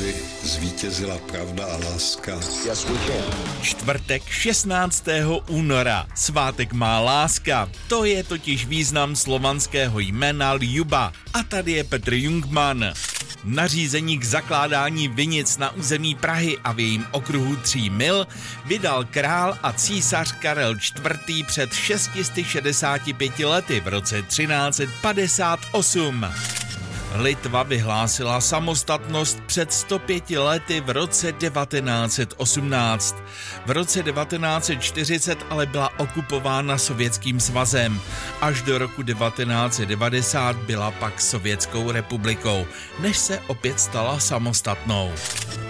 aby zvítězila pravda a láska. Čtvrtek 16. února. Svátek má láska. To je totiž význam slovanského jména Ljuba. A tady je Petr Jungman. Nařízení k zakládání vinic na území Prahy a v jejím okruhu tří mil vydal král a císař Karel IV. před 665 lety v roce 1358. Litva vyhlásila samostatnost před 105 lety v roce 1918. V roce 1940 ale byla okupována Sovětským svazem. Až do roku 1990 byla pak Sovětskou republikou, než se opět stala samostatnou.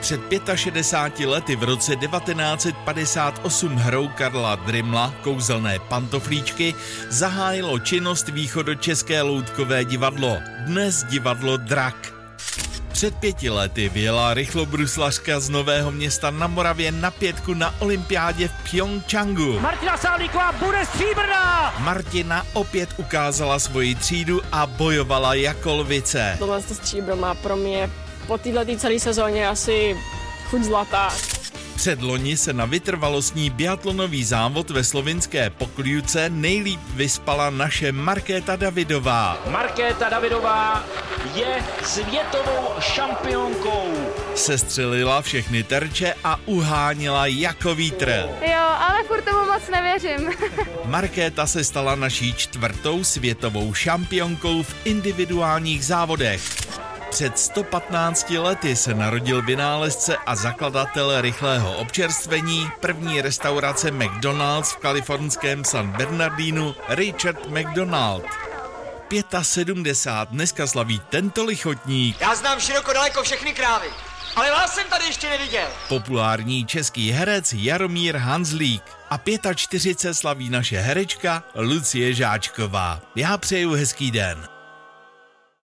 Před 65 lety v roce 1958 hrou Karla Drimla Kouzelné pantoflíčky zahájilo činnost východočeské loutkové divadlo, dnes divadlo Drak. Před pěti lety vyjela rychlobruslařka z Nového města na Moravě na pětku na olympiádě v Pyeongchangu. Martina Sálíková bude stříbrná! Martina opět ukázala svoji třídu a bojovala jako lvice. Tohle to stříbro má pro mě po této celé sezóně asi chuť zlatá. Předloni se na vytrvalostní biatlonový závod ve slovinské Pokljuce nejlíp vyspala naše Markéta Davidová. Markéta Davidová je světovou šampionkou. Sestřelila všechny terče a uháněla jako vítr. Jo, ale furt tomu moc nevěřím. Markéta se stala naší čtvrtou světovou šampionkou v individuálních závodech. Před 115 lety se narodil vynálezce a zakladatel rychlého občerstvení první restaurace McDonald's v kalifornském San Bernardinu Richard McDonald. 75 dneska slaví tento lichotník. Já znám široko daleko všechny krávy, ale vás jsem tady ještě neviděl. Populární český herec Jaromír Hanzlík. A 45 slaví naše herečka Lucie Žáčková. Já přeju hezký den.